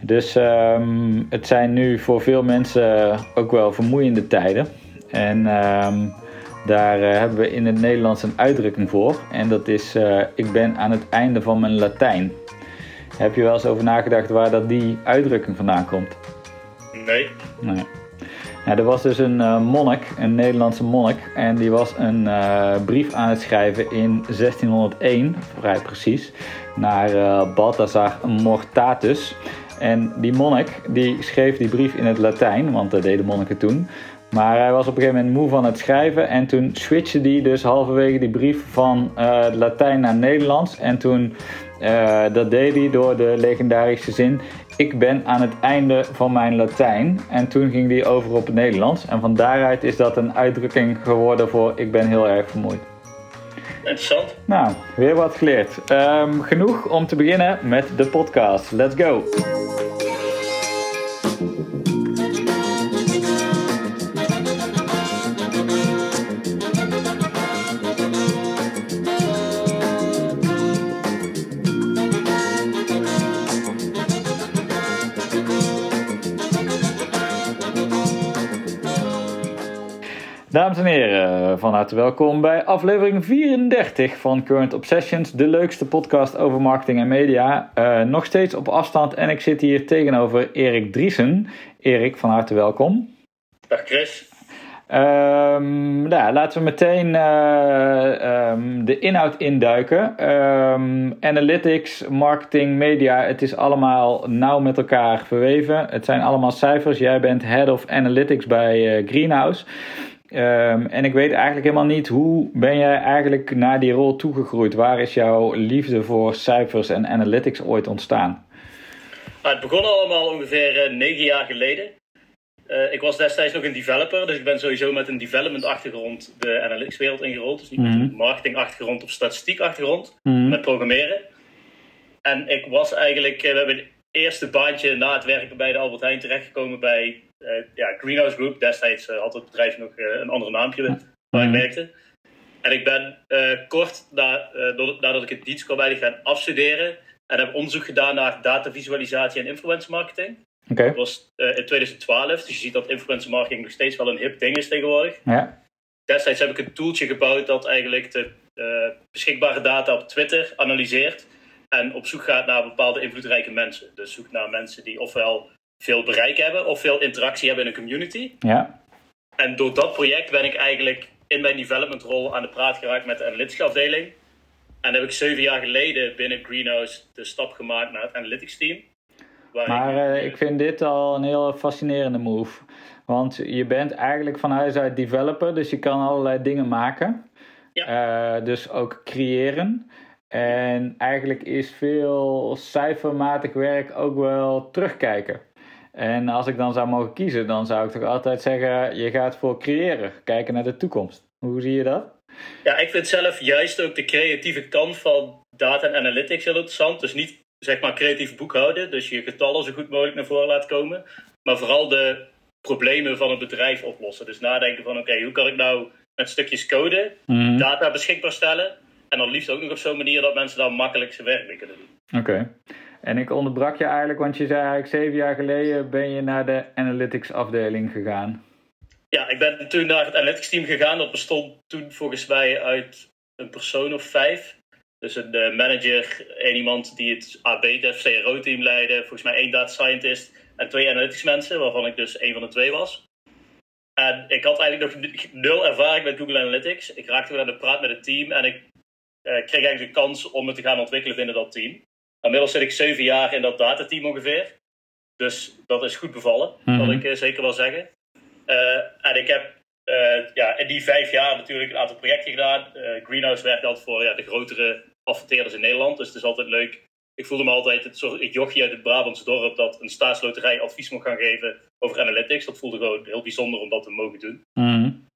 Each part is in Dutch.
Dus ehm, het zijn nu voor veel mensen ook wel vermoeiende tijden. En ehm, daar eh, hebben we in het Nederlands een uitdrukking voor. En dat is: uh, Ik ben aan het einde van mijn Latijn. Heb je wel eens over nagedacht waar dat die uitdrukking vandaan komt? Nee. nee. Ja, er was dus een uh, monnik, een Nederlandse monnik, en die was een uh, brief aan het schrijven in 1601, vrij precies, naar uh, Balthasar Mortatus. En die monnik die schreef die brief in het Latijn, want dat deden monniken toen. Maar hij was op een gegeven moment moe van het schrijven en toen switchte hij dus halverwege die brief van het Latijn naar Nederlands. En toen, dat deed hij door de legendarische zin, ik ben aan het einde van mijn Latijn. En toen ging die over op het Nederlands. En van daaruit is dat een uitdrukking geworden voor ik ben heel erg vermoeid. Interessant. Nou, weer wat geleerd. Um, genoeg om te beginnen met de podcast. Let's go! Dames en heren, van harte welkom bij aflevering 34 van Current Obsessions, de leukste podcast over marketing en media. Uh, nog steeds op afstand en ik zit hier tegenover Erik Driesen. Erik, van harte welkom. Dag Chris. Um, nou, laten we meteen uh, um, de inhoud induiken. Um, analytics, marketing, media, het is allemaal nauw met elkaar verweven. Het zijn allemaal cijfers. Jij bent Head of Analytics bij uh, Greenhouse. Um, en ik weet eigenlijk helemaal niet hoe ben jij eigenlijk naar die rol toegegroeid? Waar is jouw liefde voor cijfers en analytics ooit ontstaan? Nou, het begon allemaal ongeveer uh, negen jaar geleden. Uh, ik was destijds nog een developer, dus ik ben sowieso met een development achtergrond de analytics wereld ingerold. Dus niet met een marketing achtergrond of statistiek achtergrond, Mhm. met programmeren. En ik was eigenlijk uh, mijn eerste baantje na het werken bij de Albert Heijn terechtgekomen bij ja, Greenhouse Group. Destijds uh, had het bedrijf nog uh, een ander naampje waar ik werkte. En ik ben kort na, nadat ik het dienst kwam eigenlijk gaan afstuderen. En heb onderzoek gedaan naar datavisualisatie en influencer marketing. Okay. Dat was in 2012. Dus je ziet dat influencer marketing nog steeds wel een hip ding is tegenwoordig. Ja. Destijds heb ik een tooltje gebouwd dat eigenlijk de beschikbare data op Twitter analyseert. En op zoek gaat naar bepaalde invloedrijke mensen. Dus zoek naar mensen die ofwel veel bereik hebben of veel interactie hebben in een community. Ja. En door dat project ben ik eigenlijk in mijn development rol aan de praat geraakt met de analytics afdeling. En heb ik zeven jaar geleden binnen Greenhouse de stap gemaakt naar het analytics team. Maar ik, uh, ik vind dit al een heel fascinerende move. Want je bent eigenlijk van huis uit developer, dus je kan allerlei dingen maken. Ja. Uh, dus ook creëren. En eigenlijk is veel cijfermatig werk ook wel terugkijken. En als ik dan zou mogen kiezen, dan zou ik toch altijd zeggen: je gaat voor creëren, kijken naar de toekomst. Hoe zie je dat? Ja, ik vind zelf juist ook de creatieve kant van data en analytics heel interessant. Dus niet zeg maar creatief boekhouden, dus je getallen zo goed mogelijk naar voren laat komen, maar vooral de problemen van het bedrijf oplossen. Dus nadenken van: oké, okay, hoe kan ik nou met stukjes code mm. data beschikbaar stellen? En dan liefst ook nog op zo'n manier dat mensen daar makkelijk zijn werk mee kunnen doen. Oké. Okay. En ik onderbrak je eigenlijk, want je zei eigenlijk zeven jaar geleden ben je naar de analytics afdeling gegaan. Ja, ik ben toen naar het analytics team gegaan. Dat bestond toen volgens mij uit een persoon of vijf. Dus een uh, manager, één iemand die het AB-dev CRO-team leidde. Volgens mij één data scientist en twee analytics mensen, waarvan ik dus één van de twee was. En ik had eigenlijk nog nul ervaring met Google Analytics. Ik raakte weer aan de praat met het team en ik uh, kreeg eigenlijk de kans om het te gaan ontwikkelen binnen dat team. Inmiddels zit ik zeven jaar in dat datateam ongeveer. Dus dat is goed bevallen, Mhm. mm -hmm. kan ik uh, zeker wel zeggen. Uh, en ik heb uh, ja, in die vijf jaar natuurlijk een aantal projecten gedaan. Greenhouse werkt altijd voor ja, de grotere adverteerders in Nederland. Dus het is altijd leuk. Ik voelde me altijd het, soort, jochie uit het Brabantse dorp dat een staatsloterij advies mocht gaan geven over analytics. Dat voelde gewoon heel bijzonder om dat te mogen doen. Mm -hmm.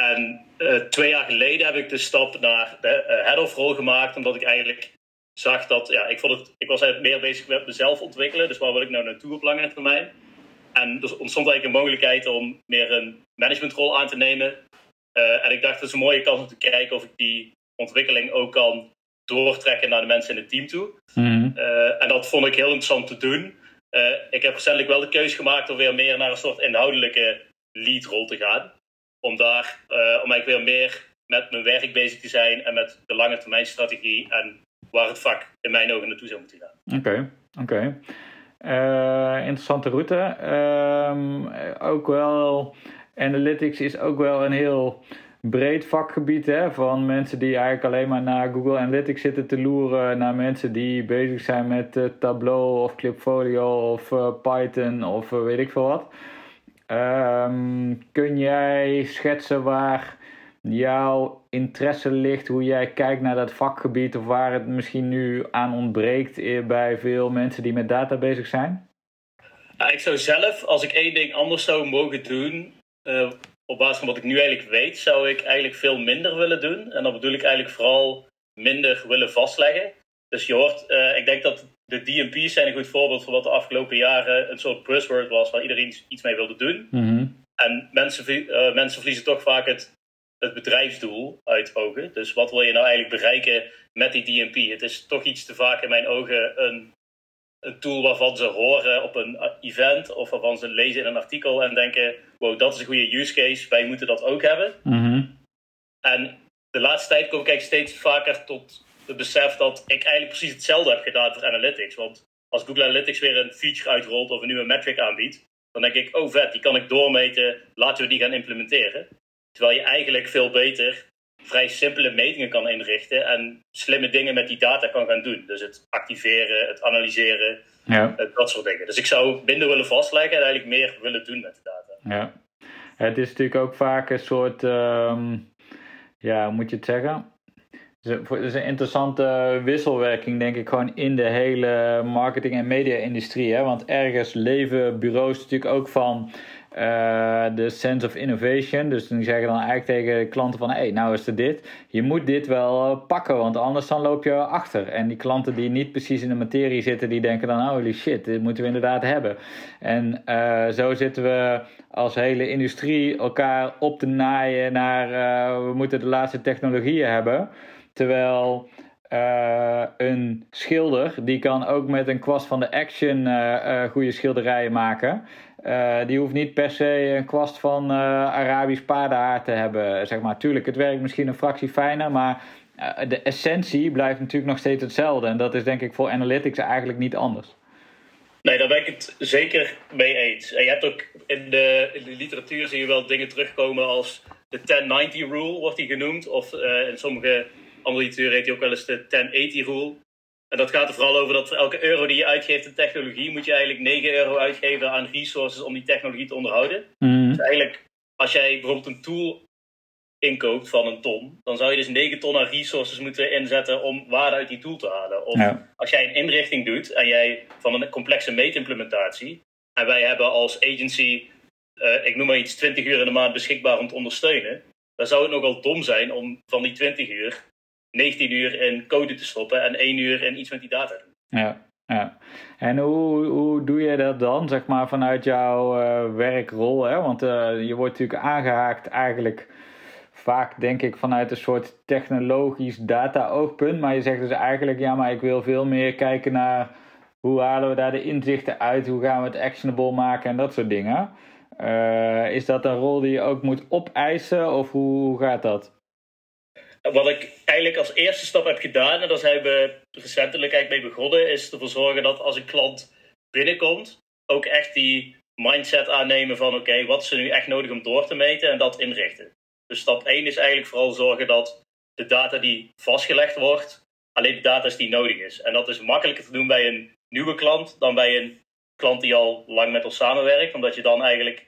En twee jaar geleden heb ik de stap naar de head-off rol gemaakt, omdat ik eigenlijk zag dat, ja, ik, vond het, ik was eigenlijk meer bezig met mezelf ontwikkelen. Dus waar wil ik nou naartoe op lange termijn? En er ontstond eigenlijk een mogelijkheid om meer een managementrol aan te nemen. Uh, en ik dacht, dat is een mooie kans om te kijken of ik die ontwikkeling ook kan doortrekken naar de mensen in het team toe. Mm -hmm. uh, en dat vond ik heel interessant te doen. ik heb recentelijk wel de keuze gemaakt om weer meer naar een soort inhoudelijke leadrol te gaan. Om daar, om eigenlijk weer meer met mijn werk bezig te zijn en met de lange termijn strategie en waar het vak in mijn ogen naartoe zou moeten gaan. Oké, oké. interessante route. Ehm, ook wel, analytics is ook wel een heel breed vakgebied hè, van mensen die eigenlijk alleen maar naar Google Analytics zitten te loeren, naar mensen die bezig zijn met uh, Tableau of Clipfolio of uh, Python of weet ik veel wat. Um, kun jij schetsen waar jouw interesse ligt, hoe jij kijkt naar dat vakgebied of waar het misschien nu aan ontbreekt bij veel mensen die met data bezig zijn? ik zou zelf, als ik één ding anders zou mogen doen, op basis van wat ik nu eigenlijk weet, zou ik eigenlijk veel minder willen doen. En dan bedoel ik eigenlijk vooral minder willen vastleggen. Dus je hoort, uh, ik denk dat de DMP's zijn een goed voorbeeld van wat de afgelopen jaren een soort buzzword was waar iedereen iets mee wilde doen. Mm En mensen, uh, mensen verliezen toch vaak het, het bedrijfsdoel uit ogen. Dus wat wil je nou eigenlijk bereiken met die DMP? Het is toch iets te vaak in mijn ogen een een tool waarvan ze horen op een event of waarvan ze lezen in een artikel en denken: wow, dat is een goede use case, wij moeten dat ook hebben. Mhm. En de laatste tijd kom ik eigenlijk steeds vaker tot het besef dat ik eigenlijk precies hetzelfde heb gedaan voor analytics. Want als Google Analytics weer een feature uitrolt of een nieuwe metric aanbiedt, dan denk ik: oh vet, die kan ik doormeten, laten we die gaan implementeren. Terwijl je eigenlijk veel beter vrij simpele metingen kan inrichten en slimme dingen met die data kan gaan doen. Dus het activeren, het analyseren, ja. Eh, dat soort dingen. Dus ik zou minder willen vastleggen en eigenlijk meer willen doen met de data. Ja. Het is natuurlijk ook vaak een soort, ehm, ja, hoe moet je het zeggen? Het is een interessante wisselwerking, denk ik, gewoon in de hele marketing- en media-industrie. Want ergens leven bureaus natuurlijk ook van de sense of innovation. Dus die zeggen dan eigenlijk tegen klanten van... hé, hey, nou is er dit. Je moet dit wel eh, pakken, want anders dan loop je achter. En die klanten die niet precies in de materie zitten... die denken dan, holy shit, dit moeten we inderdaad hebben. En uh, zo zitten we als hele industrie elkaar op te naaien naar... we moeten de laatste technologieën hebben. Terwijl... Uh, een schilder die kan ook met een kwast van de Action uh, goede schilderijen maken. Die hoeft niet per se een kwast van Arabisch paardenhaar te hebben. Zeg maar. Tuurlijk, het werkt misschien een fractie fijner, maar de essentie blijft natuurlijk nog steeds hetzelfde. En dat is denk ik voor analytics eigenlijk niet anders. Nee, daar ben ik het zeker mee eens. En je hebt ook in de, in de literatuur zie je wel dingen terugkomen als de 1090 rule, wordt die genoemd. Of in sommige literatuur heet die ook wel eens de 1080 rule. En dat gaat er vooral over dat voor elke euro die je uitgeeft in technologie, moet je eigenlijk 9 euro uitgeven aan resources om die technologie te onderhouden. Mm. Dus eigenlijk, als jij bijvoorbeeld een tool inkoopt van een ton, dan zou je dus 9 ton aan resources moeten inzetten om waarde uit die tool te halen. Of ja. als jij een inrichting doet en jij van een complexe meetimplementatie, en wij hebben als agency, uh, ik noem maar iets, 20 uur in de maand beschikbaar om te ondersteunen, dan zou het nogal dom zijn om van die 20 uur 19 uur in code te stoppen en 1 uur in iets met die data doen. Ja, ja. En hoe, hoe doe je dat dan, zeg maar, vanuit jouw uh, werkrol? Hè? Want uh, je wordt natuurlijk aangehaakt eigenlijk vaak, denk ik, vanuit een soort technologisch data-oogpunt. Maar je zegt dus eigenlijk, ja, maar ik wil veel meer kijken naar hoe halen we daar de inzichten uit, hoe gaan we het actionable maken en dat soort dingen. Uh, is dat een rol die je ook moet opeisen of hoe, hoe gaat dat? Wat ik eigenlijk als eerste stap heb gedaan, en daar zijn we recentelijk eigenlijk mee begonnen, is ervoor zorgen dat als een klant binnenkomt, ook echt die mindset aannemen van oké, okay, wat is er nu echt nodig om door te meten en dat inrichten. Dus stap 1 is eigenlijk vooral zorgen dat de data die vastgelegd wordt, alleen de data is die nodig is. En dat is makkelijker te doen bij een nieuwe klant dan bij een klant die al lang met ons samenwerkt, omdat je dan eigenlijk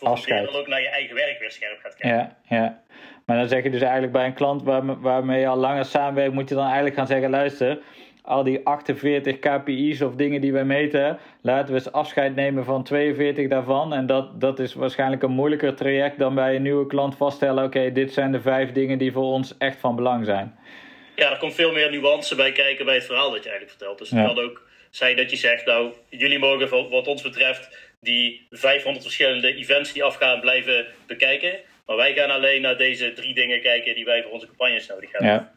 Afscheid. ook naar je eigen werk weer scherp gaat kijken. Ja, ja. Maar dan zeg je dus eigenlijk bij een klant waar, waarmee je al langer samenwerkt, moet je dan eigenlijk gaan zeggen: luister, al die 48 KPI's of dingen die wij meten, laten we eens afscheid nemen van 42 daarvan. En dat, dat is waarschijnlijk een moeilijker traject dan bij een nieuwe klant vaststellen: oké, dit zijn de vijf dingen die voor ons echt van belang zijn. Ja, er komt veel meer nuance bij kijken bij het verhaal dat je eigenlijk vertelt. Dus het ja. kan ook zijn dat je zegt: nou, jullie mogen wat ons betreft die 500 verschillende events die afgaan blijven bekijken. Maar wij gaan alleen naar deze drie dingen kijken die wij voor onze campagnes nodig hebben. Ja.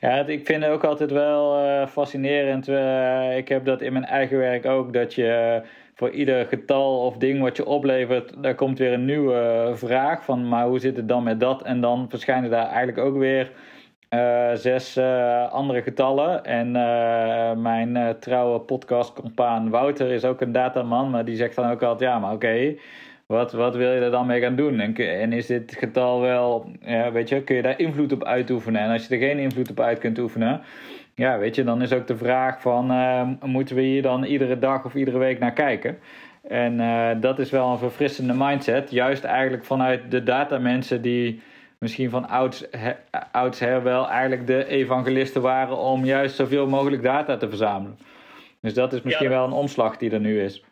Ja, ik vind het ook altijd wel uh, fascinerend. Uh, ik heb dat in mijn eigen werk ook, dat je voor ieder getal of ding wat je oplevert, daar komt weer een nieuwe vraag van, maar hoe zit het dan met dat? En dan verschijnen daar eigenlijk ook weer uh, zes andere getallen. En mijn trouwe podcastcompaan Wouter is ook een dataman, maar die zegt dan ook altijd, ja, maar oké. Wat, wat wil je er dan mee gaan doen? En, en is dit getal wel, ja, weet je, kun je daar invloed op uitoefenen? En als je er geen invloed op uit kunt oefenen, ja, weet je, dan is ook de vraag van, uh, moeten we hier dan iedere dag of iedere week naar kijken? En uh, dat is wel een verfrissende mindset, juist eigenlijk vanuit de datamensen die misschien van ouds, he, oudsher wel eigenlijk de evangelisten waren om juist zoveel mogelijk data te verzamelen. Dus dat is misschien wel een omslag die er nu is.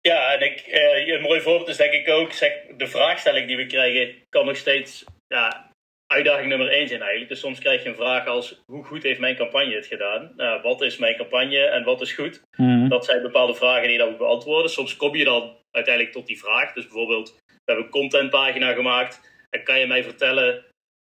Ja, en ik, uh, een mooi voorbeeld is denk ik ook, zeg, de vraagstelling die we krijgen kan nog steeds ja, uitdaging nummer één zijn eigenlijk. Dus soms krijg je een vraag als, hoe goed heeft mijn campagne het gedaan? Nou, wat is mijn campagne en wat is goed? Mhm. Dat zijn bepaalde vragen die je dan moet beantwoorden. Soms kom je dan uiteindelijk tot die vraag. Dus bijvoorbeeld, we hebben een contentpagina gemaakt. En kan je mij vertellen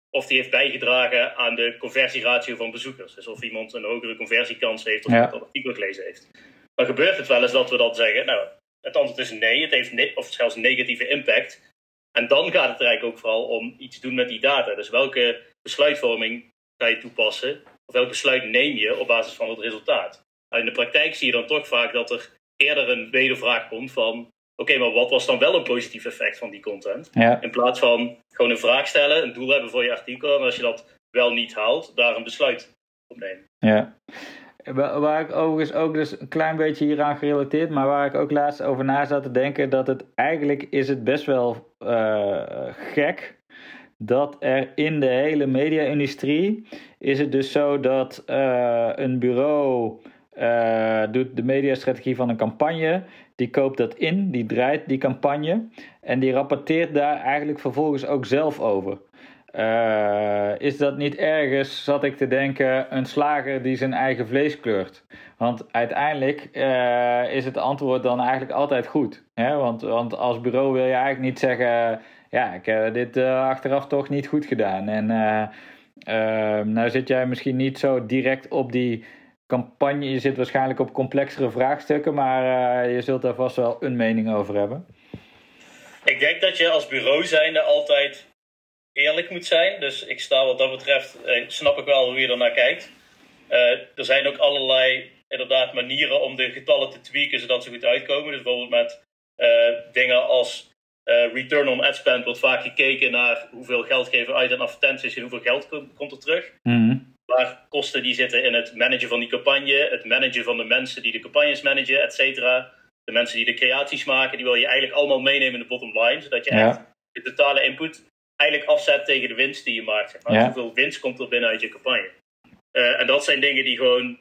of die heeft bijgedragen aan de conversieratio van bezoekers? Dus of iemand een hogere conversiekans heeft of ja. dat artikel gelezen heeft. Dan gebeurt het wel eens dat we dan zeggen, nou, het antwoord is nee, het heeft ne of zelfs negatieve impact. En dan gaat het er eigenlijk ook vooral om iets doen met die data. Dus welke besluitvorming ga je toepassen? Of welk besluit neem je op basis van het resultaat? Nou, in de praktijk zie je dan toch vaak dat er eerder een wedervraag komt van... Oké, maar wat was dan wel een positief effect van die content? In plaats van gewoon een vraag stellen, een doel hebben voor je artikel... en als je dat wel niet haalt, daar een besluit op nemen. Ja. Waar ik overigens ook dus een klein beetje hieraan gerelateerd, maar waar ik ook laatst over na zat te denken, dat het eigenlijk is het best wel uh, gek dat er in de hele media-industrie is het dus zo dat uh, een bureau uh, doet de mediastrategie van een campagne, die koopt dat in, die draait die campagne en die rapporteert daar eigenlijk vervolgens ook zelf over. Is dat niet ergens, zat ik te denken, een slager die zijn eigen vlees kleurt? Want uiteindelijk uh, is het antwoord dan eigenlijk altijd goed. Hè? Want, want als bureau wil je eigenlijk niet zeggen: ja, ik heb dit uh, achteraf toch niet goed gedaan. En nou zit jij misschien niet zo direct op die campagne. Je zit waarschijnlijk op complexere vraagstukken, maar je zult daar vast wel een mening over hebben. Ik denk dat je als bureau zijnde altijd eerlijk moet zijn. Dus ik sta wat dat betreft, eh, snap ik wel hoe je er naar kijkt. Uh, er zijn ook allerlei inderdaad manieren om de getallen te tweaken zodat ze goed uitkomen. Dus bijvoorbeeld met uh, dingen als uh, return on ad spend wordt vaak gekeken naar hoeveel geld geven we uit aan advertenties en hoeveel geld komt er terug. Mm Maar kosten die zitten in het managen van die campagne, het managen van de mensen die de campagnes managen, et cetera. De mensen die de creaties maken, die wil je eigenlijk allemaal meenemen in de bottom line, zodat je echt de totale input eigenlijk afzet tegen de winst die je maakt. Zeg maar. Hoeveel winst komt er binnen uit je campagne? Uh, en dat zijn dingen die gewoon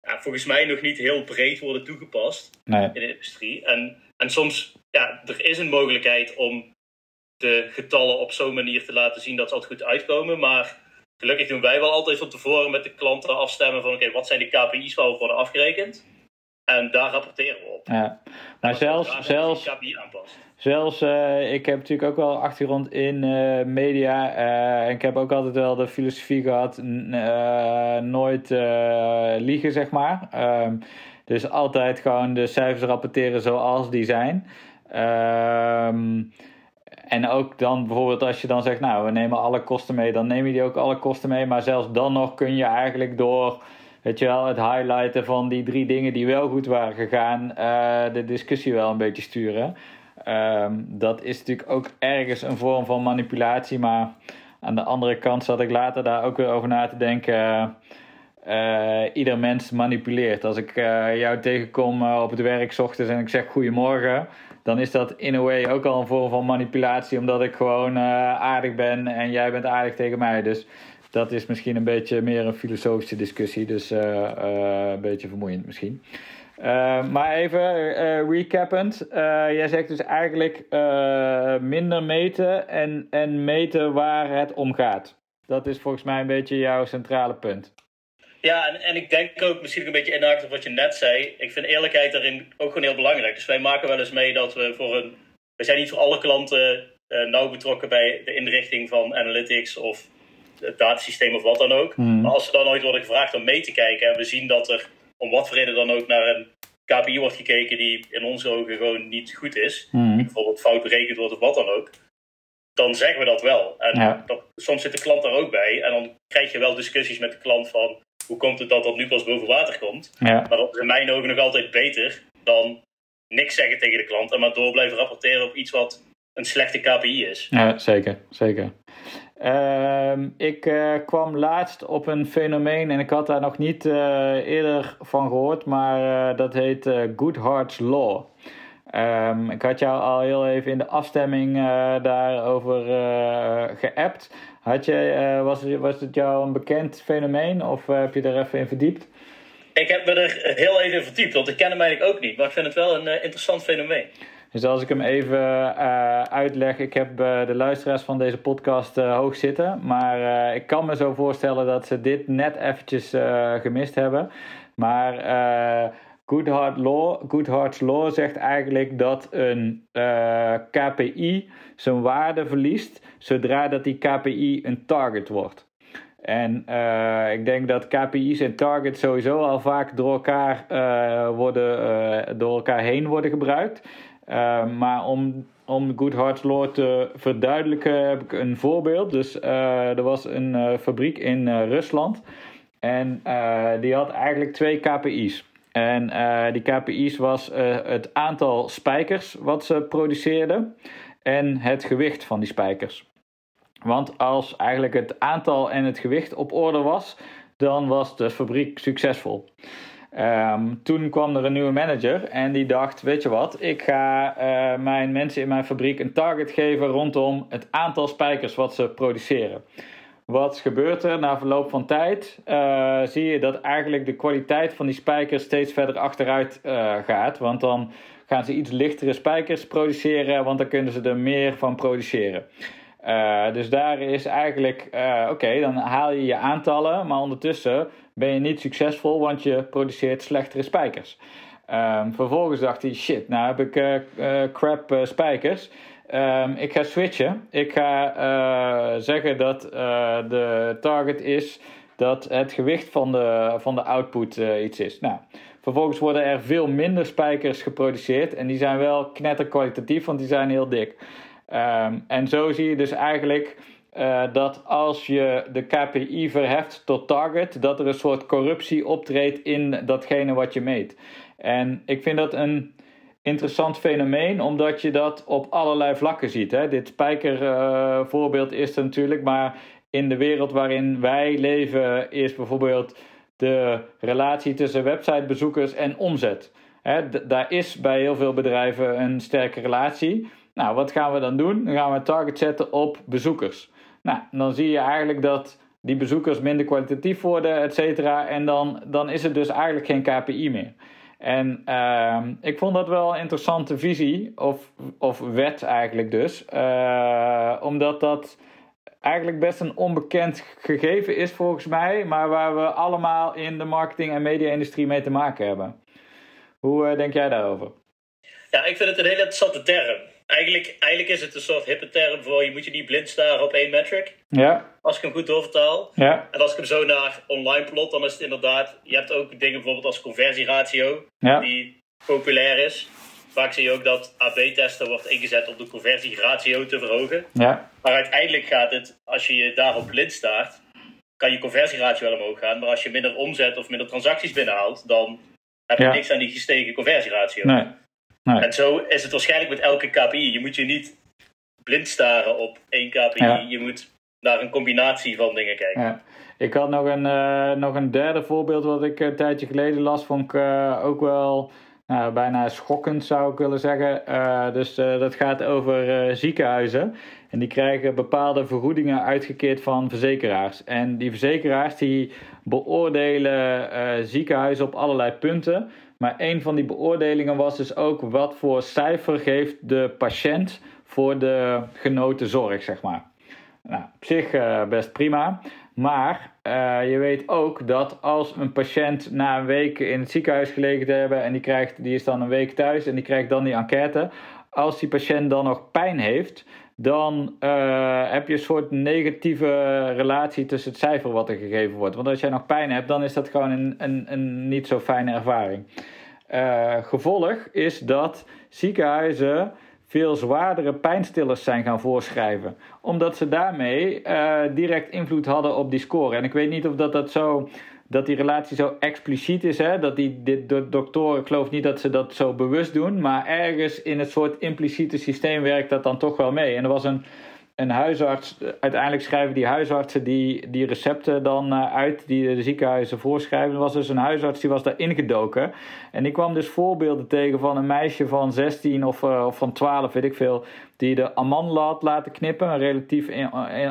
ja, volgens mij nog niet heel breed worden toegepast nee. in de industrie. En, en soms, ja, er is een mogelijkheid om de getallen op zo'n manier te laten zien dat ze altijd goed uitkomen. Maar gelukkig doen wij wel altijd van tevoren met de klanten afstemmen van oké, wat zijn de KPI's waar we worden afgerekend? En daar rapporteren we op. Ja. Maar zelfs, zelfs, zelfs uh, ik heb natuurlijk ook wel achtergrond in uh, media. Uh, en ik heb ook altijd wel de filosofie gehad, nooit liegen, zeg maar. Um, dus altijd gewoon de cijfers rapporteren zoals die zijn. Um, en ook dan bijvoorbeeld als je dan zegt, nou we nemen alle kosten mee, dan neem je die ook alle kosten mee. Maar zelfs dan nog kun je eigenlijk door weet je wel, het highlighten van die drie dingen die wel goed waren gegaan, uh, de discussie wel een beetje sturen. Um, dat is natuurlijk ook ergens een vorm van manipulatie, maar aan de andere kant zat ik later daar ook weer over na te denken. Uh, ieder mens manipuleert. Als ik uh, jou tegenkom op het werk s ochtends en ik zeg goedemorgen, dan is dat in a way ook al een vorm van manipulatie, omdat ik gewoon aardig ben en jij bent aardig tegen mij. Dus dat is misschien een beetje meer een filosofische discussie, dus uh, uh, een beetje vermoeiend misschien. Uh, maar even recappend. jij zegt dus eigenlijk minder meten en, en meten waar het om gaat. Dat is volgens mij een beetje jouw centrale punt. Ja, en, en ik denk ook misschien een beetje inhaakt op wat je net zei. Ik vind eerlijkheid daarin ook gewoon heel belangrijk. Dus wij maken wel eens mee dat we voor een. We zijn niet voor alle klanten nauw betrokken bij de inrichting van analytics of het datasysteem of wat dan ook. Hmm. Maar als ze dan ooit worden gevraagd om mee te kijken en we zien dat er om wat voor reden dan ook naar een KPI wordt gekeken die in onze ogen gewoon niet goed is, Hmm. bijvoorbeeld fout berekend wordt of wat dan ook, dan zeggen we dat wel. En Ja. dat, soms zit de klant daar ook bij en dan krijg je wel discussies met de klant van hoe komt het dat dat nu pas boven water komt. Ja. Maar dat is in mijn ogen nog altijd beter dan niks zeggen tegen de klant en maar door blijven rapporteren op iets wat een slechte KPI is. Ja, zeker, zeker. Ehm, ik eh, kwam laatst op een fenomeen en ik had daar nog niet eh, eerder van gehoord, maar eh, dat heet Goodhart's Law. Ehm, ik had jou al heel even in de afstemming daarover geappt. Had je, was, het, was het jou een bekend fenomeen of heb je er even in verdiept? Ik heb me er heel even in verdiept, want ik ken hem eigenlijk ook niet. Maar ik vind het wel een interessant fenomeen. Dus als ik hem even eh, uitleg, ik heb eh, de luisteraars van deze podcast eh, hoog zitten. Maar ik kan me zo voorstellen dat ze dit net eventjes gemist hebben. Maar Goodhart Law, Goodhart's Law zegt eigenlijk dat een KPI zijn waarde verliest zodra dat die KPI een target wordt. En ik denk dat KPI's en targets sowieso al vaak door elkaar, worden, door elkaar heen worden gebruikt. Uh, maar om, om Goodhart's Law te verduidelijken heb ik een voorbeeld. Dus uh, er was een uh, fabriek in Rusland. En die had eigenlijk twee KPI's. En die KPI's was het aantal spijkers wat ze produceerden. En het gewicht van die spijkers. Want als eigenlijk het aantal en het gewicht op orde was, dan was de fabriek succesvol. Um, toen kwam er een nieuwe manager en die dacht: Weet je wat, ik ga uh, mijn mensen in mijn fabriek een target geven rondom het aantal spijkers wat ze produceren. Wat gebeurt er na verloop van tijd? Uh, zie je dat eigenlijk de kwaliteit van die spijkers steeds verder achteruit uh, gaat. Want dan gaan ze iets lichtere spijkers produceren, want dan kunnen ze er meer van produceren. Uh, dus daar is eigenlijk, uh, oké, dan haal je je aantallen, maar ondertussen ben je niet succesvol, want je produceert slechtere spijkers. Um, vervolgens dacht hij, shit, nou heb ik uh, crap spijkers. Um, ik ga switchen. Ik ga zeggen dat de target is dat het gewicht van de, van de output iets is. Nou, vervolgens worden er veel minder spijkers geproduceerd en die zijn wel knetterkwalitatief, want die zijn heel dik. Um, en zo zie je dus eigenlijk uh, dat als je de KPI verheft tot target, dat er een soort corruptie optreedt in datgene wat je meet. En ik vind dat een interessant fenomeen, omdat je dat op allerlei vlakken ziet. Hè? Dit spijkervoorbeeld uh, is natuurlijk, maar in de wereld waarin wij leven is bijvoorbeeld de relatie tussen websitebezoekers en omzet. Hè? daar is bij heel veel bedrijven een sterke relatie. Nou, wat gaan we dan doen? Dan gaan we een target zetten op bezoekers. Nou, dan zie je eigenlijk dat die bezoekers minder kwalitatief worden, et cetera. En dan, dan is het dus eigenlijk geen KPI meer. En uh, ik vond dat wel een interessante visie, of, of wet eigenlijk dus. Uh, omdat dat eigenlijk best een onbekend gegeven is volgens mij, maar waar we allemaal in de marketing- en media-industrie mee te maken hebben. Hoe uh, denk jij daarover? Ja, ik vind het een hele interessante term. Eigenlijk, eigenlijk is het een soort hippe term voor je moet je niet blind staren op één metric. Ja. Als ik hem goed doorvertaal. Ja. En als ik hem zo naar online plot, dan is het inderdaad. Je hebt ook dingen bijvoorbeeld als conversieratio, ja. die populair is. Vaak zie je ook dat AB-testen wordt ingezet om de conversieratio te verhogen. Ja. Maar uiteindelijk gaat het, als je je daarop blind staart, kan je conversieratio wel omhoog gaan. Maar als je minder omzet of minder transacties binnenhaalt, dan heb je Ja. niks aan die gestegen conversieratio. Nee. Nee. En zo is het waarschijnlijk met elke KPI. Je moet je niet blind staren op één KPI. Ja. Je moet naar een combinatie van dingen kijken. Ja. Ik had nog een, eh, nog een derde voorbeeld wat ik een tijdje geleden las, vond ik eh, ook wel nou, bijna schokkend zou ik willen zeggen. Eh, dus dat gaat over ziekenhuizen. En die krijgen bepaalde vergoedingen uitgekeerd van verzekeraars. En die verzekeraars die beoordelen ziekenhuizen op allerlei punten. Maar een van die beoordelingen was dus ook wat voor cijfer geeft de patiënt voor de genoten zorg, zeg maar. Nou, op zich eh, best prima. Maar eh, je weet ook dat als een patiënt na een week in het ziekenhuis gelegen te hebben en die, krijgt, die is dan een week thuis en die krijgt dan die enquête. Als die patiënt dan nog pijn heeft, dan uh, heb je een soort negatieve relatie tussen het cijfer wat er gegeven wordt. Want als jij nog pijn hebt, dan is dat gewoon een, een, een niet zo fijne ervaring. Uh, gevolg is dat ziekenhuizen veel zwaardere pijnstillers zijn gaan voorschrijven. Omdat ze daarmee uh, direct invloed hadden op die score. En ik weet niet of dat, dat zo dat die relatie zo expliciet is. Hè? Dat die dit, de doktoren, ik geloof niet dat ze dat zo bewust doen. Maar ergens in het soort impliciete systeem werkt dat dan toch wel mee. En er was een, een huisarts, uiteindelijk schrijven die huisartsen die, die recepten dan uh, uit die de ziekenhuizen voorschrijven. Er was dus een huisarts die was daar ingedoken. En die kwam dus voorbeelden tegen van een meisje van 16 of, uh, of van 12, weet ik veel die de amandel had laten knippen, een relatief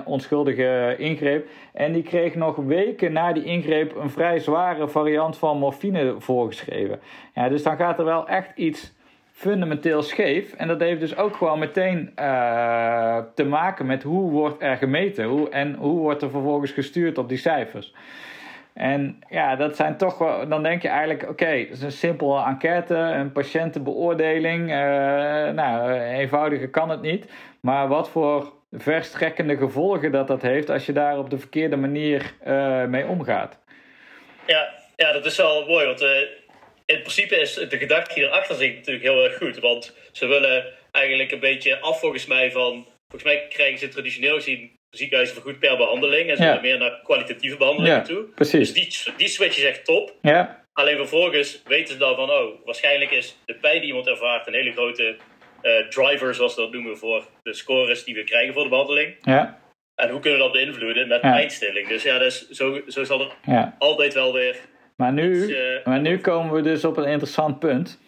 onschuldige ingreep. En die kreeg nog weken na die ingreep een vrij zware variant van morfine voorgeschreven. Ja, dus dan gaat er wel echt iets fundamenteel scheef. En dat heeft dus ook gewoon meteen uh, te maken met hoe wordt er gemeten hoe, en hoe wordt er vervolgens gestuurd op die cijfers. En ja, dat zijn toch wel. Dan denk je eigenlijk: oké, okay, het is een simpele enquête, een patiëntenbeoordeling. Uh, nou, eenvoudiger kan het niet. Maar wat voor verstrekkende gevolgen dat dat heeft als je daar op de verkeerde manier uh, mee omgaat. Ja, ja, dat is wel mooi. Want in principe is de gedachte hierachter zit natuurlijk heel erg goed. Want ze willen eigenlijk een beetje af volgens mij van. Volgens mij krijgen ze traditioneel gezien ziekenhuizen vergoed per behandeling. En ze ja. meer naar kwalitatieve behandelingen toe. Precies. Dus die, die switch is echt top. Ja. Alleen vervolgens weten ze dan van, oh, waarschijnlijk is de pijn die iemand ervaart een hele grote uh, driver, zoals we dat noemen, voor de scores die we krijgen voor de behandeling. Ja. En hoe kunnen we dat beïnvloeden met ja. pijnstilling? Dus ja, dus zo, zo zal ja. altijd wel weer. Maar nu, uh, maar nu komen we dus op een interessant punt.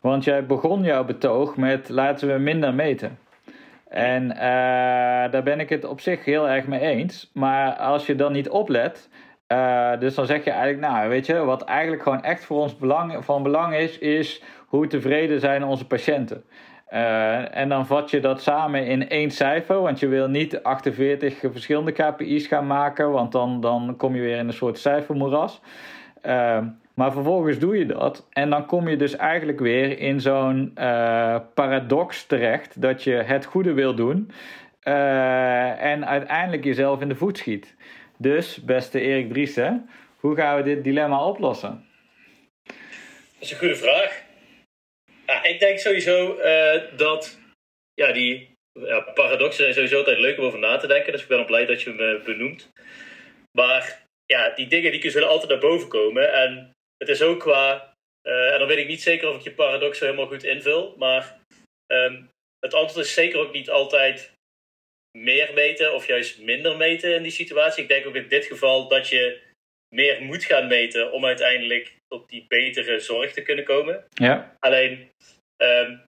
Want jij begon jouw betoog met laten we minder meten. En uh, daar ben ik het op zich heel erg mee eens. Maar als je dan niet oplet, uh, dus dan zeg je eigenlijk, nou weet je, wat eigenlijk gewoon echt voor ons belang, van belang is, is hoe tevreden zijn onze patiënten. Uh, en dan vat je dat samen in één cijfer, want je wil niet 48 verschillende KPI's gaan maken, want dan, dan kom je weer in een soort cijfermoeras. Maar vervolgens doe je dat en dan kom je dus eigenlijk weer in zo'n uh, paradox terecht dat je het goede wil doen uh, en uiteindelijk jezelf in de voet schiet. Dus, beste Erik Driessen, hoe gaan we dit dilemma oplossen? Dat is een goede vraag. Ja, ik denk sowieso uh, dat ja, die paradoxen zijn sowieso altijd leuk om over na te denken, dus ik ben blij dat je me benoemt. Maar ja, die dingen die zullen altijd naar boven komen en het is ook qua, uh, en dan weet ik niet zeker of ik je paradox zo helemaal goed invul, maar um, het antwoord is zeker ook niet altijd meer meten of juist minder meten in die situatie. Ik denk ook in dit geval dat je meer moet gaan meten om uiteindelijk tot die betere zorg te kunnen komen. Ja. Alleen, um,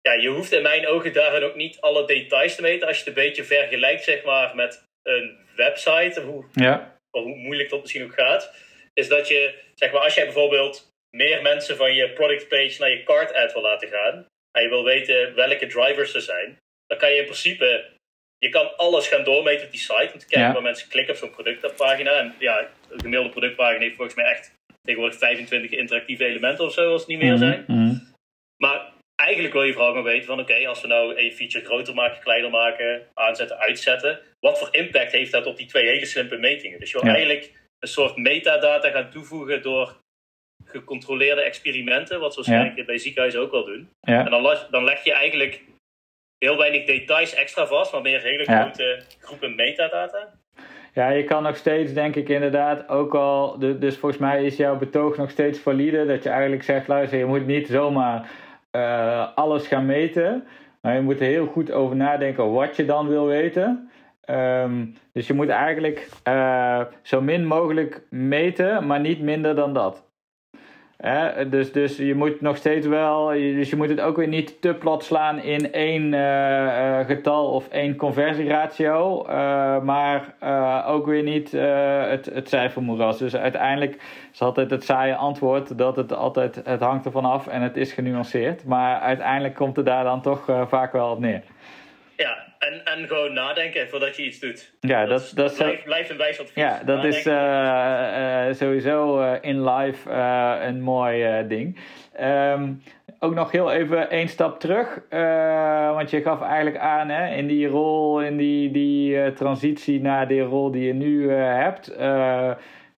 ja, je hoeft in mijn ogen daarin ook niet alle details te meten. Als je het een beetje vergelijkt zeg maar, met een website, hoe, ja. Hoe moeilijk dat misschien ook gaat is dat je, zeg maar, als jij bijvoorbeeld meer mensen van je product page naar je cart ad wil laten gaan, en je wil weten welke drivers er zijn, dan kan je in principe, je kan alles gaan doormeten op die site, om te kijken ja. waar mensen klikken op zo'n productpagina. En ja, de gemiddelde productpagina heeft volgens mij echt tegenwoordig 25 interactieve elementen of zo, als het niet meer zijn. Mm -hmm. Maar eigenlijk wil je vooral gaan weten van, oké, okay, als we nou een feature groter maken, kleiner maken, aanzetten, uitzetten, wat voor impact heeft dat op die twee hele slimme metingen? Dus je wil ja. eigenlijk een soort metadata gaan toevoegen door gecontroleerde experimenten, wat ze waarschijnlijk ja. bij ziekenhuizen ook wel doen. Ja. En dan, dan leg je eigenlijk heel weinig details extra vast, maar meer hele grote groepen metadata. Ja, je kan nog steeds, denk ik inderdaad, ook al. Dus volgens mij is jouw betoog nog steeds valide. Dat je eigenlijk zegt: luister, je moet niet zomaar eh, alles gaan meten. Maar je moet er heel goed over nadenken wat je dan wil weten. Ehm, dus je moet eigenlijk eh, zo min mogelijk meten, maar niet minder dan dat. Dus, dus je moet nog steeds wel, dus je moet het ook weer niet te plat slaan in één eh, eh, getal of één conversieratio, eh, maar ook weer niet het, het cijfermoeras. Dus uiteindelijk is altijd het saaie antwoord dat het altijd, het hangt ervan af en het is genuanceerd. Maar uiteindelijk komt het daar dan toch vaak wel op neer. Ja, en, en gewoon nadenken voordat je iets doet. Ja, dat, dat, blijft, blijft een wijs advies. Ja, dat is eh, eh, sowieso eh, in live een mooi ding. Ehm, ook nog heel even één stap terug. Want je gaf eigenlijk aan hè, in die rol, in die, die transitie naar die rol die je nu hebt.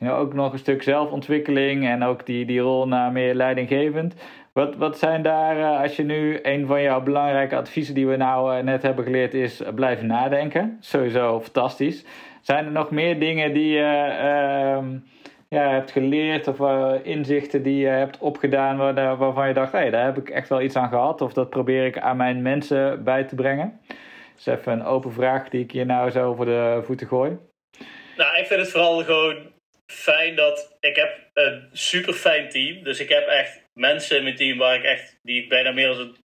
You ook nog een stuk zelfontwikkeling en ook die, die rol naar meer leidinggevend. Wat, wat zijn daar, als je nu een van jouw belangrijke adviezen die we nou net hebben geleerd is blijven nadenken. Sowieso fantastisch. Zijn er nog meer dingen die je ehm, ja, hebt geleerd of inzichten die je hebt opgedaan waar, waarvan je dacht, hé, hey, daar heb ik echt wel iets aan gehad of dat probeer ik aan mijn mensen bij te brengen? Dat is even een open vraag die ik je nou zo voor de voeten gooi. Nou, ik vind het vooral gewoon fijn dat ik heb een super fijn team. Dus ik heb echt mensen in mijn team waar ik echt, die ik bijna meer als een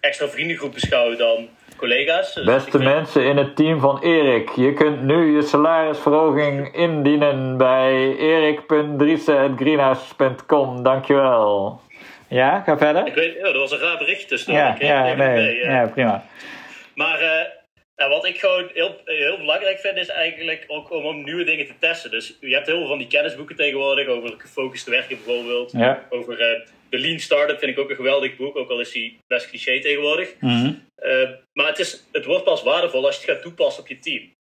extra vriendengroep beschouw dan collega's. Dus Beste mensen in het team van Erik, je kunt nu je salarisverhoging indienen bij erik.driessen.greenhouse.com. Dankjewel. Ja, ga verder. Ik weet, oh, dat was een raar bericht tussen. Ja, ja, nee, ja, prima. Maar uh, wat ik gewoon heel, heel belangrijk vind, is eigenlijk ook om, om nieuwe dingen te testen. Dus je hebt heel veel van die kennisboeken tegenwoordig over gefocust werken bijvoorbeeld. Ja. Over uh, de Lean Startup vind ik ook een geweldig boek, ook al is die best cliché tegenwoordig. Mhm. Uh, maar het, is, het wordt pas waardevol als je het gaat toepassen op je team.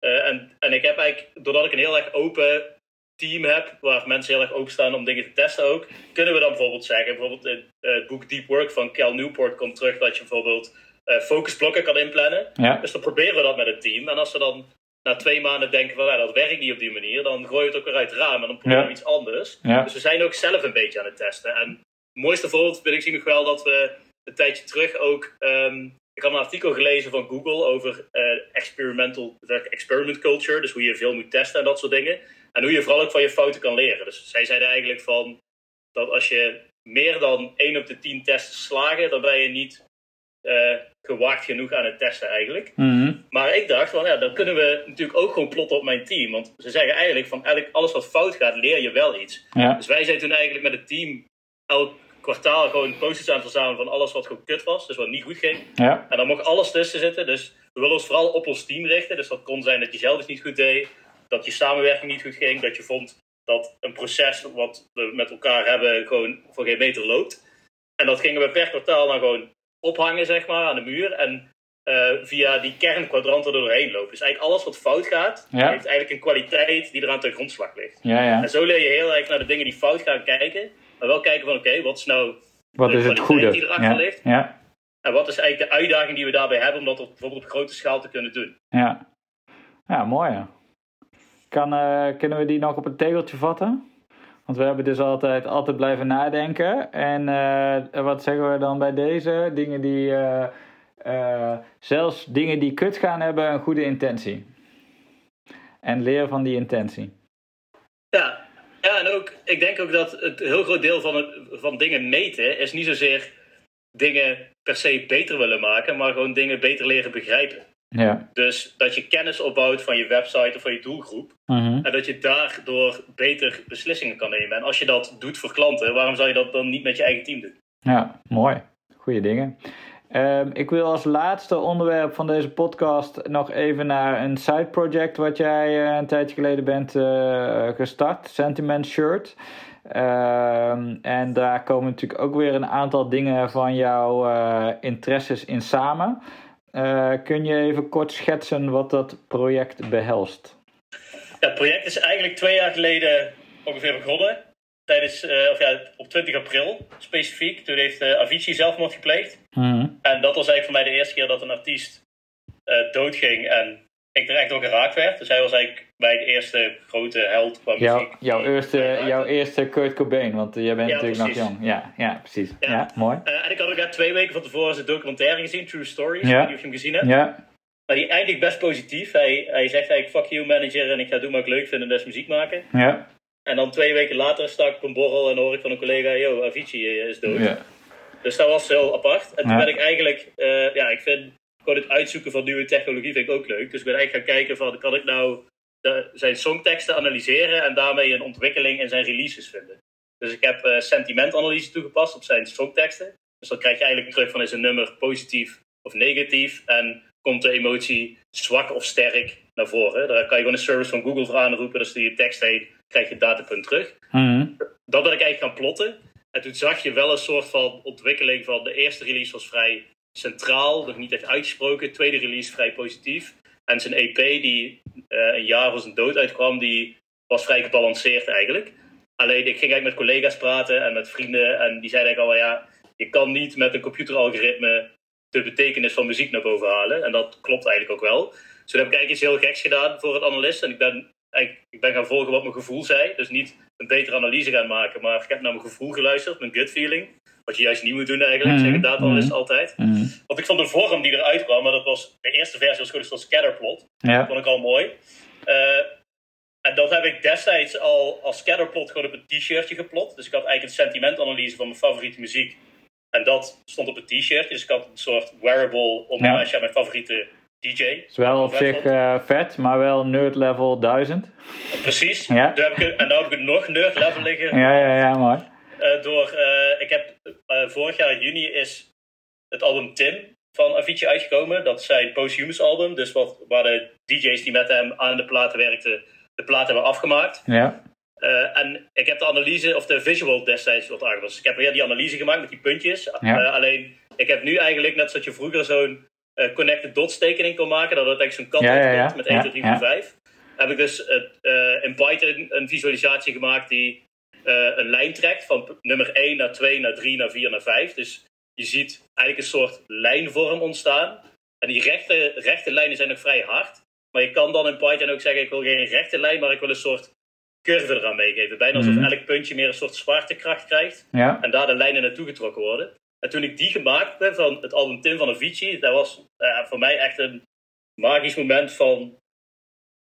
Uh, en, en ik heb eigenlijk, doordat ik een heel erg open team heb, waar mensen heel erg openstaan om dingen te testen ook, kunnen we dan bijvoorbeeld zeggen, bijvoorbeeld het boek Deep Work van Cal Newport komt terug dat je bijvoorbeeld focusblokken kan inplannen. Ja. Dus dan proberen we dat met het team. En als we dan na twee maanden denken van ja, dat werkt niet op die manier, dan gooi je het ook weer uit het raam en dan proberen we iets anders. Ja. Dus we zijn ook zelf een beetje aan het testen. En het mooiste voorbeeld vind ik zie nog wel dat we een tijdje terug ook. Um, ik had een artikel gelezen van Google over uh, experimental experiment culture. Dus hoe je veel moet testen en dat soort dingen. En hoe je vooral ook van je fouten kan leren. Dus zij zeiden eigenlijk van dat als je meer dan 1 op de 10 testen slagen, dan ben je niet uh, gewaagd genoeg aan het testen eigenlijk. Mm-hmm. Maar ik dacht van ja, dan kunnen we natuurlijk ook gewoon plotten op mijn team. Want ze zeggen eigenlijk van eigenlijk alles wat fout gaat, leer je wel iets. Ja. Dus wij zijn toen eigenlijk met het team elk kwartaal gewoon post-its aan het verzamelen van alles wat gewoon kut was. Dus wat niet goed ging. Ja. En dan mocht alles tussen zitten. Dus we willen ons vooral op ons team richten. Dus dat kon zijn dat je zelf eens niet goed deed. Dat je samenwerking niet goed ging. Dat je vond dat een proces wat we met elkaar hebben gewoon voor geen meter loopt. En dat gingen we per kwartaal dan gewoon ophangen, zeg maar, aan de muur. En uh, via die kernkwadranten er doorheen lopen. Dus eigenlijk alles wat fout gaat, Ja. heeft eigenlijk een kwaliteit die eraan ten grondslag ligt. Ja, ja. En zo leer je heel erg naar de dingen die fout gaan kijken. Maar wel kijken van, oké, wat is nou Wat de is het kwaliteit goede? die erachter Ja. ligt? Ja. En wat is eigenlijk de uitdaging die we daarbij hebben om dat op, bijvoorbeeld op grote schaal te kunnen doen? Ja, ja mooi. Kan, eh, kunnen we die nog op een tegeltje vatten? Want we hebben dus altijd, altijd blijven nadenken. En eh, wat zeggen we dan bij deze? Dingen die, eh, eh, zelfs dingen die kut gaan hebben, een goede intentie. En leren van die intentie. Ja, ja en ook, ik denk ook dat het heel groot deel van, het, van dingen meten is niet zozeer dingen per se beter willen maken, maar gewoon dingen beter leren begrijpen. Ja. Dus dat je kennis opbouwt van je website of van je doelgroep. Mhm. En dat je daardoor beter beslissingen kan nemen. En als je dat doet voor klanten, waarom zou je dat dan niet met je eigen team doen? Ja, mooi. Goeie dingen. Ehm, ik wil als laatste onderwerp van deze podcast nog even naar een side project wat jij eh, een tijdje geleden bent eh, gestart, Sentiment Shirt. Ehm, en daar komen natuurlijk ook weer een aantal dingen van jouw eh, interesses in samen. Eh, kun je even kort schetsen wat dat project behelst? Ja, het project is eigenlijk twee jaar geleden ongeveer begonnen. Tijdens, eh, of ja, op 20 april specifiek. Toen heeft uh, Avicii zelfmoord gepleegd. Mhm. En dat was eigenlijk voor mij de eerste keer dat een artiest uh, doodging en ik er echt door geraakt werd. Dus hij was eigenlijk mijn eerste grote held qua muziek. jouw, eerste, jouw eerste Kurt Cobain, want jij bent Ja, natuurlijk nog jong. Ja, ja precies. Ja, Ja. mooi. Uh, en ik had ook net twee weken van tevoren zijn documentaire gezien, True Stories. Ja. Ik weet niet of je hem gezien hebt. Ja, Maar die eindigt best positief. Hij, hij zegt eigenlijk, fuck you manager en ik ga doen wat ik leuk vind en dus muziek maken. ja, En dan twee weken later sta ik op een borrel en hoor ik van een collega, yo, Avicii eh, is dood. ja. Dus dat was heel apart. En toen ben ik eigenlijk, eh, ja, ik vind gewoon het uitzoeken van nieuwe technologie vind ik ook leuk. Dus ik ben eigenlijk gaan kijken van, kan ik nou de, zijn songteksten analyseren en daarmee een ontwikkeling in zijn releases vinden. Dus ik heb eh, sentimentanalyse toegepast op zijn songteksten. Dus dan krijg je eigenlijk terug van is een nummer positief of negatief en komt de emotie zwak of sterk naar voren. Daar kan je gewoon een service van Google voor aanroepen. Dus die je tekst heet, krijg je het datapunt terug Mhm. dat ben ik eigenlijk gaan plotten. En toen zag je wel een soort van ontwikkeling van de eerste release was vrij centraal, nog niet echt uitgesproken. De tweede release vrij positief. En zijn EP, die uh, een jaar voor zijn dood uitkwam, die was vrij gebalanceerd eigenlijk. Alleen ik ging eigenlijk met collega's praten en met vrienden. En die zeiden eigenlijk al, ja, je kan niet met een computeralgoritme de betekenis van muziek naar boven halen. En dat klopt eigenlijk ook wel. Dus toen heb ik eigenlijk iets heel geks gedaan voor het analist. En ik ben, ik ben gaan volgen wat mijn gevoel zei. Dus niet een betere analyse gaan maken, maar ik heb naar mijn gevoel geluisterd, mijn gut feeling. Wat je juist niet moet doen eigenlijk, mm -hmm. zeg data analyst altijd. Mhm. Want ik vond de vorm die eruit kwam, maar dat was de eerste versie was gewoon scatterplot. Ja. Dat vond ik al mooi. Uh, en dat heb ik destijds al als scatterplot gewoon op een t-shirtje geplot. Dus ik had eigenlijk een sentimentanalyse van mijn favoriete muziek. En dat stond op een t-shirt. Dus ik had een soort wearable om Ja. als je mijn favoriete DJ. is wel op zich eh, vet, maar wel nerd level 1000. Precies. Ja. Toen heb ik, en nu heb ik het nog nerd level liggen. Ja, ja, ja, mooi. Eh, door, eh, ik heb eh, vorig jaar in juni is het album Tim van Avicii uitgekomen. Dat is zijn posthumous album. Dus wat, waar de DJ's die met hem aan de platen werkten, de platen hebben afgemaakt. Ja, en ik heb de analyse, of de visual destijds wat aangepast. Dus ik heb weer die analyse gemaakt met die puntjes. Ja. Alleen, ik heb nu eigenlijk, net zoals je vroeger zo'n connected dots tekening kon maken, dat het eigenlijk zo'n kat Ja, met 1, Ja, 2, 3, ja. 4, 5. Heb ik dus in Python een visualisatie gemaakt die een lijn trekt van nummer 1 naar 2, naar 3, naar 4, naar 5. Dus je ziet eigenlijk een soort lijnvorm ontstaan. En die rechte, rechte lijnen zijn nog vrij hard. Maar je kan dan in Python ook zeggen, ik wil geen rechte lijn, maar ik wil een soort curve eraan meegeven. Bijna alsof Mhm. elk puntje meer een soort zwaartekracht krijgt. ja, En daar de lijnen naartoe getrokken worden. En toen ik die gemaakt heb van het album Tim van Avicii, dat was eh, voor mij echt een magisch moment van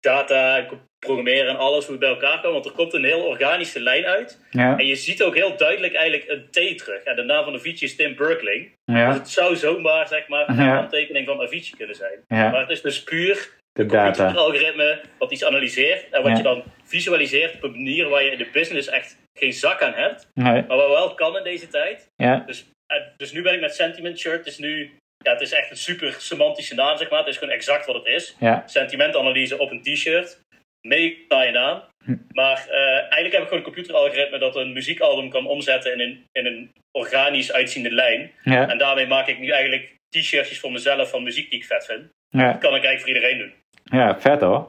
data, en programmeren en alles hoe het bij elkaar kwam. Want er komt een heel organische lijn uit. ja, En je ziet ook heel duidelijk eigenlijk een T terug. En de naam van Avicii is Tim Berkling. Dus ja, het zou zomaar zeg maar een handtekening van Avicii kunnen zijn. ja, Maar het is dus puur de data. een algoritme wat iets analyseert. En wat je dan visualiseert op een manier waar je in de business echt geen zak aan hebt. Nee, Maar wat wel kan in deze tijd. ja, Dus, eh, dus nu ben ik met Sentiment Shirt. Het is nu, ja, het is echt een super semantische naam, zeg maar. Het is gewoon exact wat het is. ja, Sentimentanalyse op een t-shirt. Mee je naam. Hm. Maar eh, eigenlijk heb ik gewoon een computeralgoritme dat een muziekalbum kan omzetten in een, in een organisch uitziende lijn. ja, En daarmee maak ik nu eigenlijk t-shirtjes voor mezelf van muziek die ik vet vind. ja. Dat kan ik eigenlijk voor iedereen doen. Ja, vet hoor.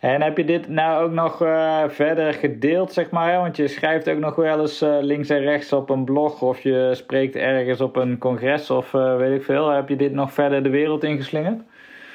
En heb je dit nou ook nog eh, verder gedeeld, zeg maar? hè? Want je schrijft ook nog wel eens eh, links en rechts op een blog of je spreekt ergens op een congres of weet ik veel. Heb je dit nog verder de wereld ingeslingerd?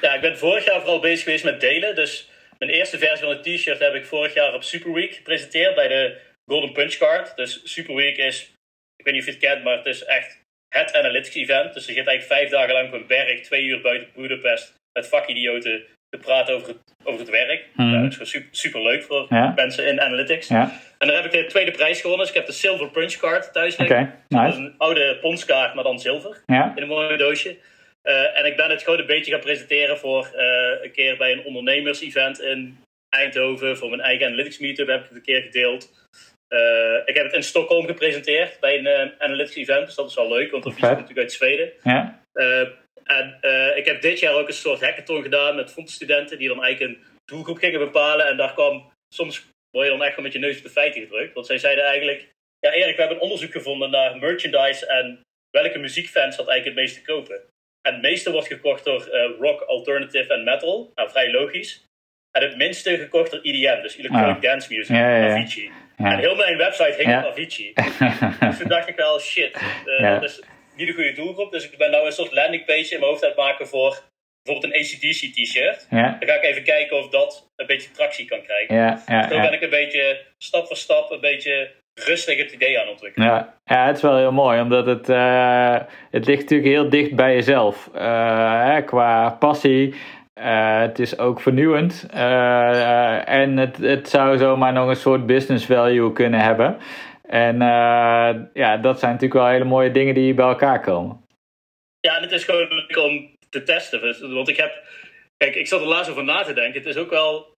Ja, ik ben vorig jaar vooral bezig geweest met delen. Dus mijn eerste versie van het t-shirt heb ik vorig jaar op Superweek gepresenteerd bij de Golden Punch Card. Dus Superweek is, ik weet niet of je het kent, maar het is echt het analytics event. Dus je gaat eigenlijk vijf dagen lang op een berg, twee uur buiten Budapest, met vakidioten te praten over het, over het werk. Mhm. Dat is gewoon super, super leuk voor Ja. mensen in analytics. Ja, En dan heb ik de tweede prijs gewonnen. Dus ik heb de Silver Punch Card thuis liggen. Dat is een oude ponskaart, maar dan zilver Ja, in een mooi doosje. Eh, en ik ben het gewoon een beetje gaan presenteren voor eh, een keer bij een ondernemers-event in Eindhoven. Voor mijn eigen analytics meetup heb ik het een keer gedeeld. Eh, ik heb het in Stockholm gepresenteerd bij een analytics event. Dus dat is wel leuk, want dat is natuurlijk uit Zweden. ja, en ik heb dit jaar ook een soort hackathon gedaan met fondsenstudenten die dan eigenlijk een doelgroep gingen bepalen. En daar kwam, soms word je dan echt gewoon met je neus op de feiten gedrukt. Want zij zeiden eigenlijk, ja Erik, we hebben een onderzoek gevonden naar merchandise en welke muziekfans dat eigenlijk het meeste kopen. En het meeste wordt gekocht door eh, rock, alternative en metal. Nou, vrij logisch. En het minste gekocht door EDM, dus Electronic Ah. Dance Music, Ja. Avicii. En heel mijn website hing op Avicii. Dus toen dacht ik wel, shit, Ja. dat is niet de goede doelgroep. Dus ik ben nou een soort landingpage in mijn hoofd aan het maken voor bijvoorbeeld een ACDC t-shirt. ja, Dan ga ik even kijken of dat een beetje tractie kan krijgen. ja, ja, Zo ben ik een beetje stap voor stap een beetje rustig het idee aan ontwikkelen. Ja, ja, het is wel heel mooi, omdat het, eh, het ligt natuurlijk heel dicht bij jezelf. Eh, hè, qua passie, eh, het is ook vernieuwend. en het, het zou zomaar nog een soort business value kunnen hebben. En ja, dat zijn natuurlijk wel hele mooie dingen die bij elkaar komen. Ja, en het is gewoon leuk om te testen. Dus- Want ik heb, kijk, ik zat er laatst over na te denken. Het is ook wel,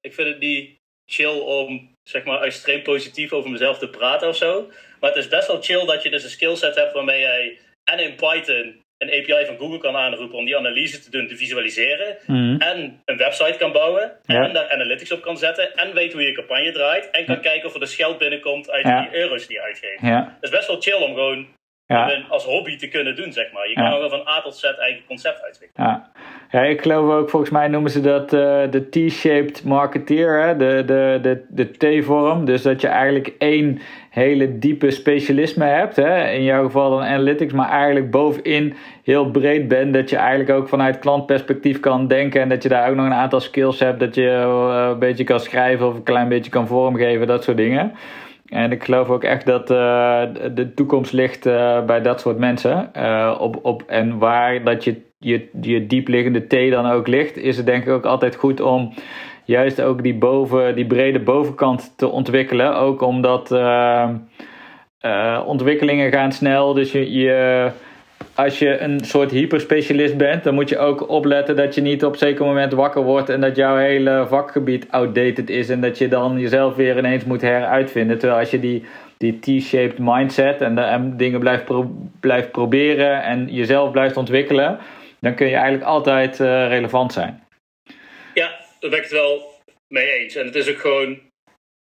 ik vind het niet chill om, zeg maar, extreem positief over mezelf te praten of zo. Maar het is best wel chill dat je dus een skillset hebt waarmee jij en in Python een API van Google kan aanroepen om die analyse te doen, te visualiseren. Mhm. En een website kan bouwen. Ja. En daar analytics op kan zetten. En weet hoe je campagne draait. En kan kijken of er dus geld binnenkomt uit Ja. die euro's die je uitgeeft. Dat is best wel chill om gewoon ja. als hobby te kunnen doen, zeg maar. Je kan gewoon van A tot Z eigen concept uitwikkelen. Ja. ja, ik geloof ook, volgens mij noemen ze dat eh, de T-shaped marketeer, hè? De, de, de, de T-vorm. Dus dat je eigenlijk één hele diepe specialisme hebt. Hè? In jouw geval dan analytics, maar eigenlijk bovenin heel breed bent. Dat je eigenlijk ook vanuit klantperspectief kan denken. En dat je daar ook nog een aantal skills hebt. Dat je eh, een beetje kan schrijven of een klein beetje kan vormgeven, dat soort dingen. En ik geloof ook echt dat eh, de toekomst ligt eh, bij dat soort mensen. Eh, op, op, en waar dat je, je, je diepliggende T dan ook ligt, is het denk ik ook altijd goed om juist ook die, boven, die brede bovenkant te ontwikkelen. Ook omdat ontwikkelingen gaan snel. Dus je, je, als je een soort hyperspecialist bent, dan moet je ook opletten dat je niet op een zeker moment wakker wordt en dat jouw hele vakgebied outdated is en dat je dan jezelf weer ineens moet heruitvinden. Terwijl als je die, die T-shaped mindset en, de, en dingen blijft, blijft proberen en jezelf blijft ontwikkelen, dan kun je eigenlijk altijd eh, relevant zijn. Ja, daar ben ik het wel mee eens. En het is ook gewoon,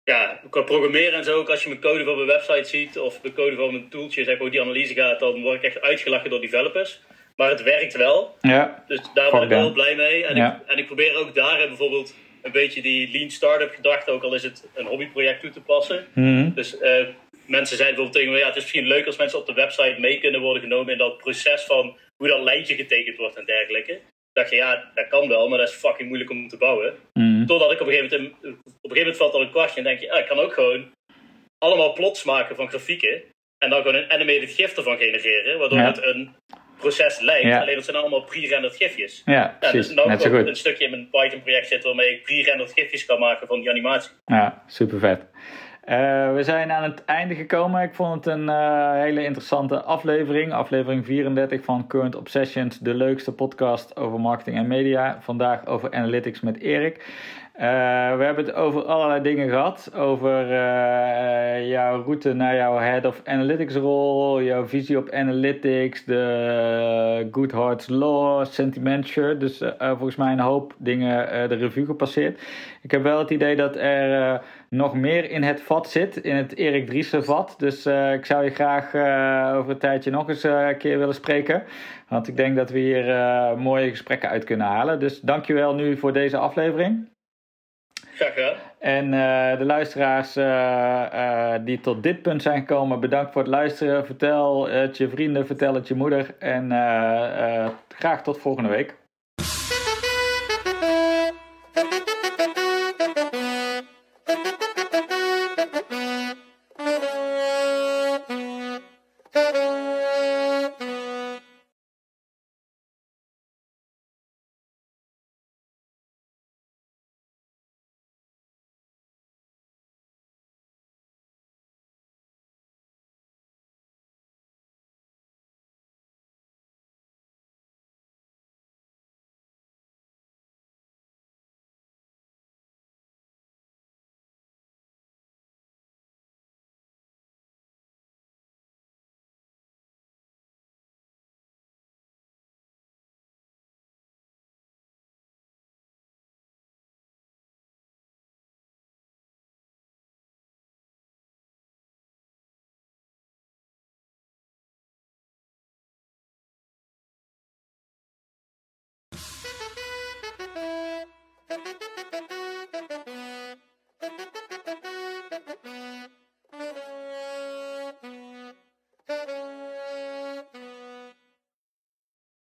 ja, qua programmeren en zo, ook als je mijn code van mijn website ziet of de code van mijn tooltje, zeg maar, hoe die analyse gaat, dan word ik echt uitgelachen door developers. Maar het werkt wel. Ja, Dus daar ben ik wel them. blij mee. En, Ja. ik, en ik probeer ook daarin bijvoorbeeld een beetje die lean startup gedachte, ook al is het een hobbyproject, toe te passen. Mhm. Dus eh, mensen zeiden bijvoorbeeld tegen me, ja, het is misschien leuk als mensen op de website mee kunnen worden genomen in dat proces van hoe dat lijntje getekend wordt en dergelijke. Dacht je, ja, dat kan wel, maar dat is fucking moeilijk om te bouwen. Mhm. Totdat ik op een gegeven moment, op een gegeven moment valt al een kwartje en denk je, ah, ik kan ook gewoon allemaal plots maken van grafieken en dan gewoon een animated gif ervan genereren, waardoor Ja. het een proces lijkt. Ja. Alleen dat zijn allemaal pre-rendered gifjes. ja Ja, dus nou Net ook een stukje in mijn Python project zit waarmee ik pre-rendered gifjes kan maken van die animatie. Ja, super vet. Eh, we zijn aan het einde gekomen. Ik vond het een eh, hele interessante aflevering. Aflevering 34 van Current Obsessions, de leukste podcast over marketing en media. Vandaag over analytics met Erik. Eh, we hebben het over allerlei dingen gehad. Over jouw route naar jouw Head of Analytics rol, jouw visie op analytics, de Goodhart's Law, Sentimenture. Dus volgens mij een hoop dingen de revue gepasseerd. Ik heb wel het idee dat er nog meer in het vat zit, in het Erik Driessen vat. Dus eh, ik zou je graag eh, over een tijdje nog eens eh, een keer willen spreken. Want ik denk dat we hier mooie gesprekken uit kunnen halen. Dus dankjewel nu voor deze aflevering. Graag gedaan. En de luisteraars die tot dit punt zijn gekomen, bedankt voor het luisteren. Vertel het je vrienden, vertel het je moeder. En graag tot volgende week. Thank you.